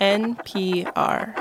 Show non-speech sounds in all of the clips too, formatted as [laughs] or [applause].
NPR.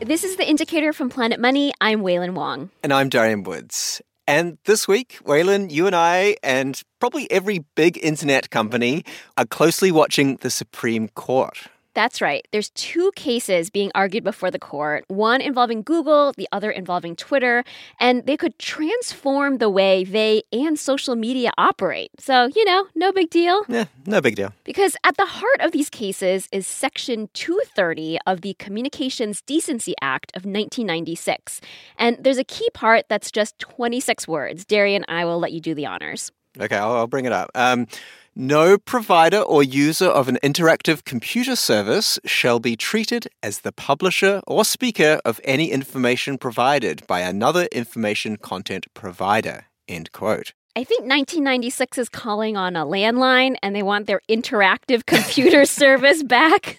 This is the indicator from Planet Money. I'm Wailin Wong. And I'm Darian Woods. And this week, Wailin, you and I, and probably every big internet company, are closely watching the Supreme Court. That's right. There's two cases being argued before the court, one involving Google, the other involving Twitter, and they could transform the way they and social media operate. So, you know, no big deal. Yeah, no big deal. Because at the heart of these cases is Section 230 of the Communications Decency Act of 1996. And there's a key part that's just 26 words. Darian, and I will let you do the honors. Okay, I'll, I'll bring it up. Um, no provider or user of an interactive computer service shall be treated as the publisher or speaker of any information provided by another information content provider. End quote. I think 1996 is calling on a landline and they want their interactive computer [laughs] service back.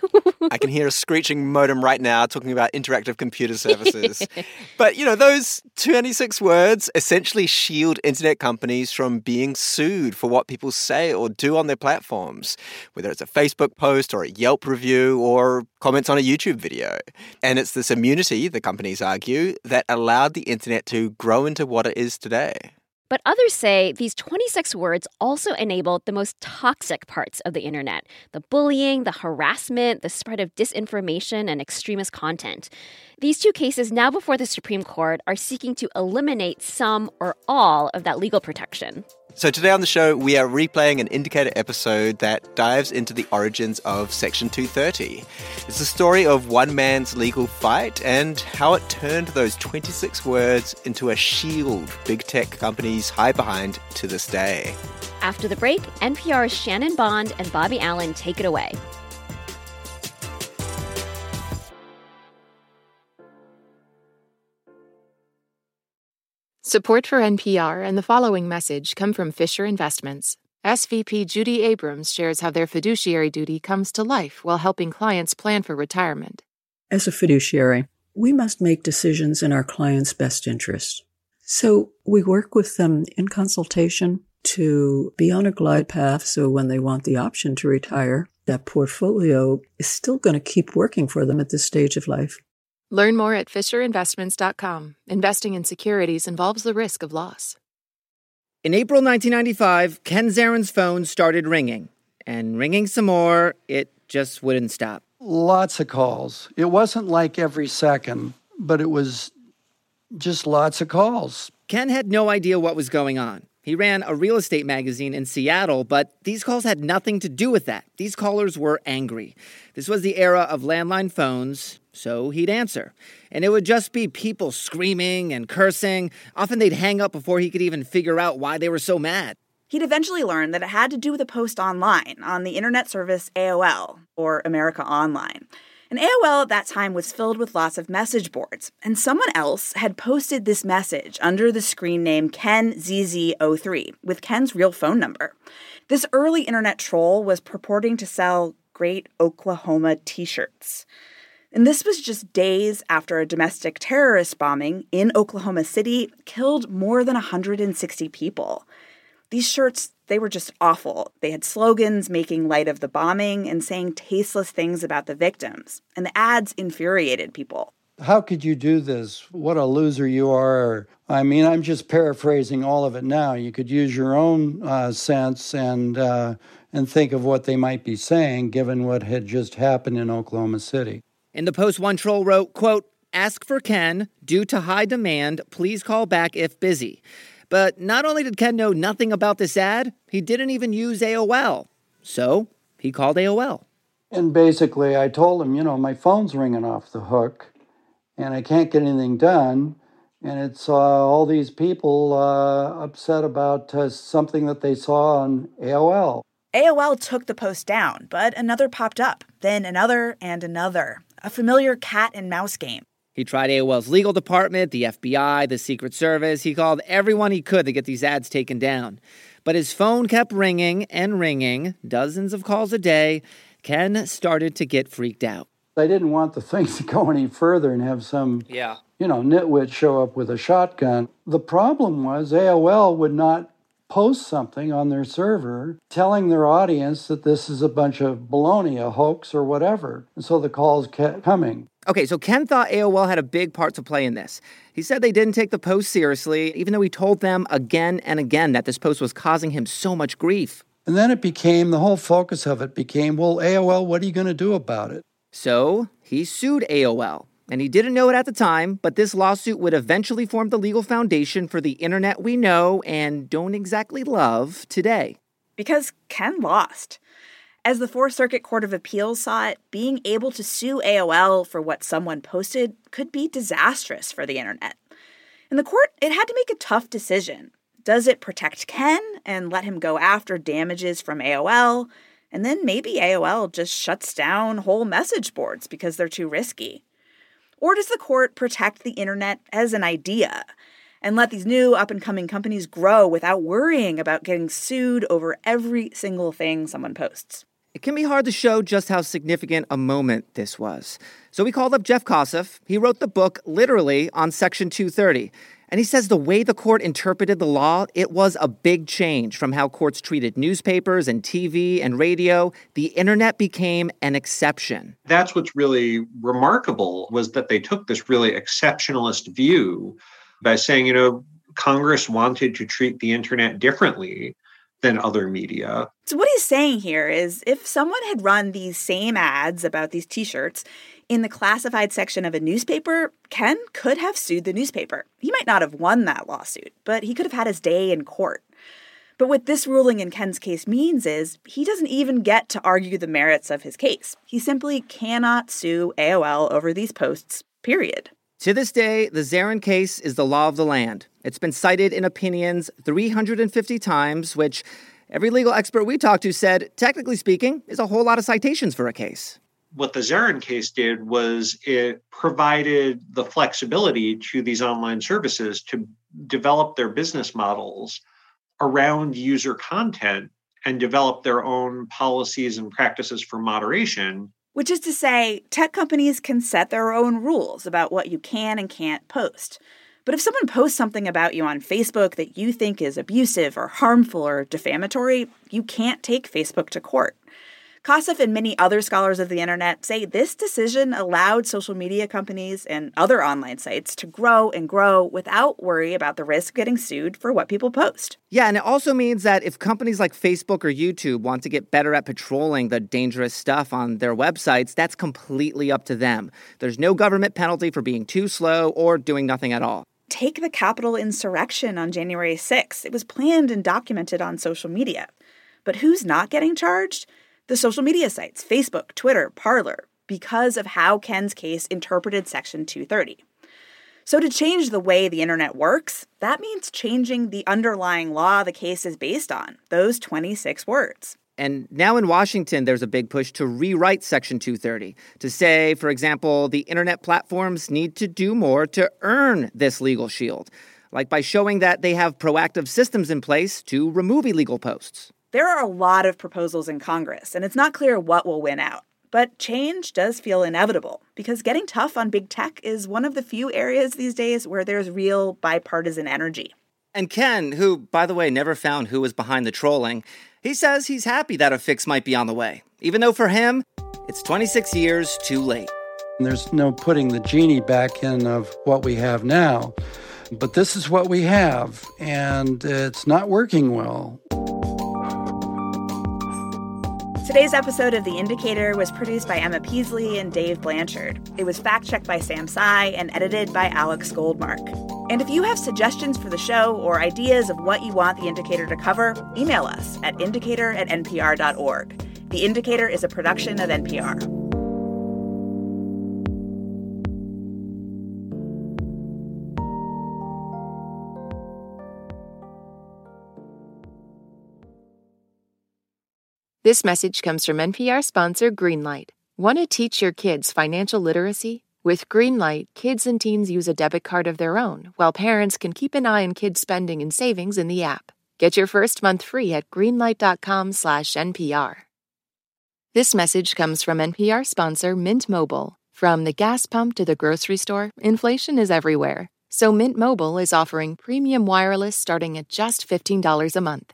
I can hear a screeching modem right now talking about interactive computer services. [laughs] but, you know, those 26 words essentially shield internet companies from being sued for what people say or do on their platforms, whether it's a Facebook post or a Yelp review or comments on a YouTube video. And it's this immunity, the companies argue, that allowed the internet to grow into what it is today. But others say these 26 words also enabled the most toxic parts of the internet the bullying, the harassment, the spread of disinformation, and extremist content. These two cases, now before the Supreme Court, are seeking to eliminate some or all of that legal protection. So, today on the show, we are replaying an indicator episode that dives into the origins of Section 230. It's the story of one man's legal fight and how it turned those 26 words into a shield big tech companies hide behind to this day. After the break, NPR's Shannon Bond and Bobby Allyn take it away. Support for NPR and the following message come from Fisher Investments. SVP Judy Abrams shares how their fiduciary duty comes to life while helping clients plan for retirement. As a fiduciary, we must make decisions in our clients' best interest. So we work with them in consultation to be on a glide path so when they want the option to retire, that portfolio is still going to keep working for them at this stage of life. Learn more at FisherInvestments.com. Investing in securities involves the risk of loss. In April 1995, Ken Zeran's phone started ringing. And ringing some more, it just wouldn't stop. Lots of calls. It wasn't like every second, but it was just lots of calls. Ken had no idea what was going on. He ran a real estate magazine in Seattle, but these calls had nothing to do with that. These callers were angry. This was the era of landline phones, so he'd answer. And it would just be people screaming and cursing. Often they'd hang up before he could even figure out why they were so mad. He'd eventually learn that it had to do with a post online on the internet service AOL, or America Online. And AOL at that time was filled with lots of message boards, and someone else had posted this message under the screen name KenZZ03 with Ken's real phone number. This early internet troll was purporting to sell great Oklahoma t shirts. And this was just days after a domestic terrorist bombing in Oklahoma City killed more than 160 people. These shirts, they were just awful. They had slogans making light of the bombing and saying tasteless things about the victims. And the ads infuriated people. How could you do this? What a loser you are. I mean, I'm just paraphrasing all of it now. You could use your own uh, sense and, uh, and think of what they might be saying given what had just happened in Oklahoma City. In the post, one troll wrote, quote, Ask for Ken. Due to high demand, please call back if busy. But not only did Ken know nothing about this ad, he didn't even use AOL. So he called AOL. And basically, I told him, you know, my phone's ringing off the hook and I can't get anything done. And it's uh, all these people uh, upset about uh, something that they saw on AOL. AOL took the post down, but another popped up, then another and another. A familiar cat and mouse game. He tried AOL's legal department, the FBI, the Secret Service. He called everyone he could to get these ads taken down. But his phone kept ringing and ringing, dozens of calls a day. Ken started to get freaked out. I didn't want the thing [laughs] to go any further and have some yeah. you know, nitwit show up with a shotgun. The problem was AOL would not post something on their server telling their audience that this is a bunch of baloney, a hoax, or whatever. And so the calls kept coming. Okay, so Ken thought AOL had a big part to play in this. He said they didn't take the post seriously, even though he told them again and again that this post was causing him so much grief. And then it became the whole focus of it became, well, AOL, what are you going to do about it? So he sued AOL. And he didn't know it at the time, but this lawsuit would eventually form the legal foundation for the internet we know and don't exactly love today. Because Ken lost. As the Fourth Circuit Court of Appeals saw it, being able to sue AOL for what someone posted could be disastrous for the internet. In the court, it had to make a tough decision. Does it protect Ken and let him go after damages from AOL? And then maybe AOL just shuts down whole message boards because they're too risky. Or does the court protect the internet as an idea and let these new up and coming companies grow without worrying about getting sued over every single thing someone posts? It can be hard to show just how significant a moment this was. So we called up Jeff Kosseff. He wrote the book literally on Section 230. And he says the way the court interpreted the law, it was a big change from how courts treated newspapers and TV and radio. The internet became an exception. That's what's really remarkable was that they took this really exceptionalist view by saying, you know, Congress wanted to treat the internet differently than other media. So, what he's saying here is if someone had run these same ads about these t shirts in the classified section of a newspaper, Ken could have sued the newspaper. He might not have won that lawsuit, but he could have had his day in court. But what this ruling in Ken's case means is he doesn't even get to argue the merits of his case. He simply cannot sue AOL over these posts, period. To this day, the Zeran case is the law of the land. It's been cited in opinions 350 times, which every legal expert we talked to said, technically speaking, is a whole lot of citations for a case. What the Zeran case did was it provided the flexibility to these online services to develop their business models around user content and develop their own policies and practices for moderation which is to say, tech companies can set their own rules about what you can and can't post. But if someone posts something about you on Facebook that you think is abusive or harmful or defamatory, you can't take Facebook to court. Kosseff and many other scholars of the internet say this decision allowed social media companies and other online sites to grow and grow without worry about the risk of getting sued for what people post. Yeah, and it also means that if companies like Facebook or YouTube want to get better at patrolling the dangerous stuff on their websites, that's completely up to them. There's no government penalty for being too slow or doing nothing at all. Take the Capitol insurrection on January 6th. It was planned and documented on social media. But who's not getting charged? The social media sites Facebook, Twitter, Parler because of how Ken's case interpreted Section 230. So, to change the way the internet works, that means changing the underlying law the case is based on, those 26 words. And now in Washington, there's a big push to rewrite Section 230 to say, for example, the internet platforms need to do more to earn this legal shield, like by showing that they have proactive systems in place to remove illegal posts. There are a lot of proposals in Congress, and it's not clear what will win out. But change does feel inevitable because getting tough on big tech is one of the few areas these days where there's real bipartisan energy. And Ken, who, by the way, never found who was behind the trolling, he says he's happy that a fix might be on the way, even though for him, it's 26 years too late. There's no putting the genie back in of what we have now, but this is what we have, and it's not working well. Today's episode of The Indicator was produced by Emma Peasley and Dave Blanchard. It was fact checked by Sam Cai and edited by Alex Goldmark. And if you have suggestions for the show or ideas of what you want The Indicator to cover, email us at indicator at npr.org. The Indicator is a production of NPR. This message comes from NPR sponsor Greenlight. Want to teach your kids financial literacy? With Greenlight, kids and teens use a debit card of their own, while parents can keep an eye on kids' spending and savings in the app. Get your first month free at greenlight.com/npr. This message comes from NPR sponsor Mint Mobile. From the gas pump to the grocery store, inflation is everywhere. So Mint Mobile is offering premium wireless starting at just $15 a month.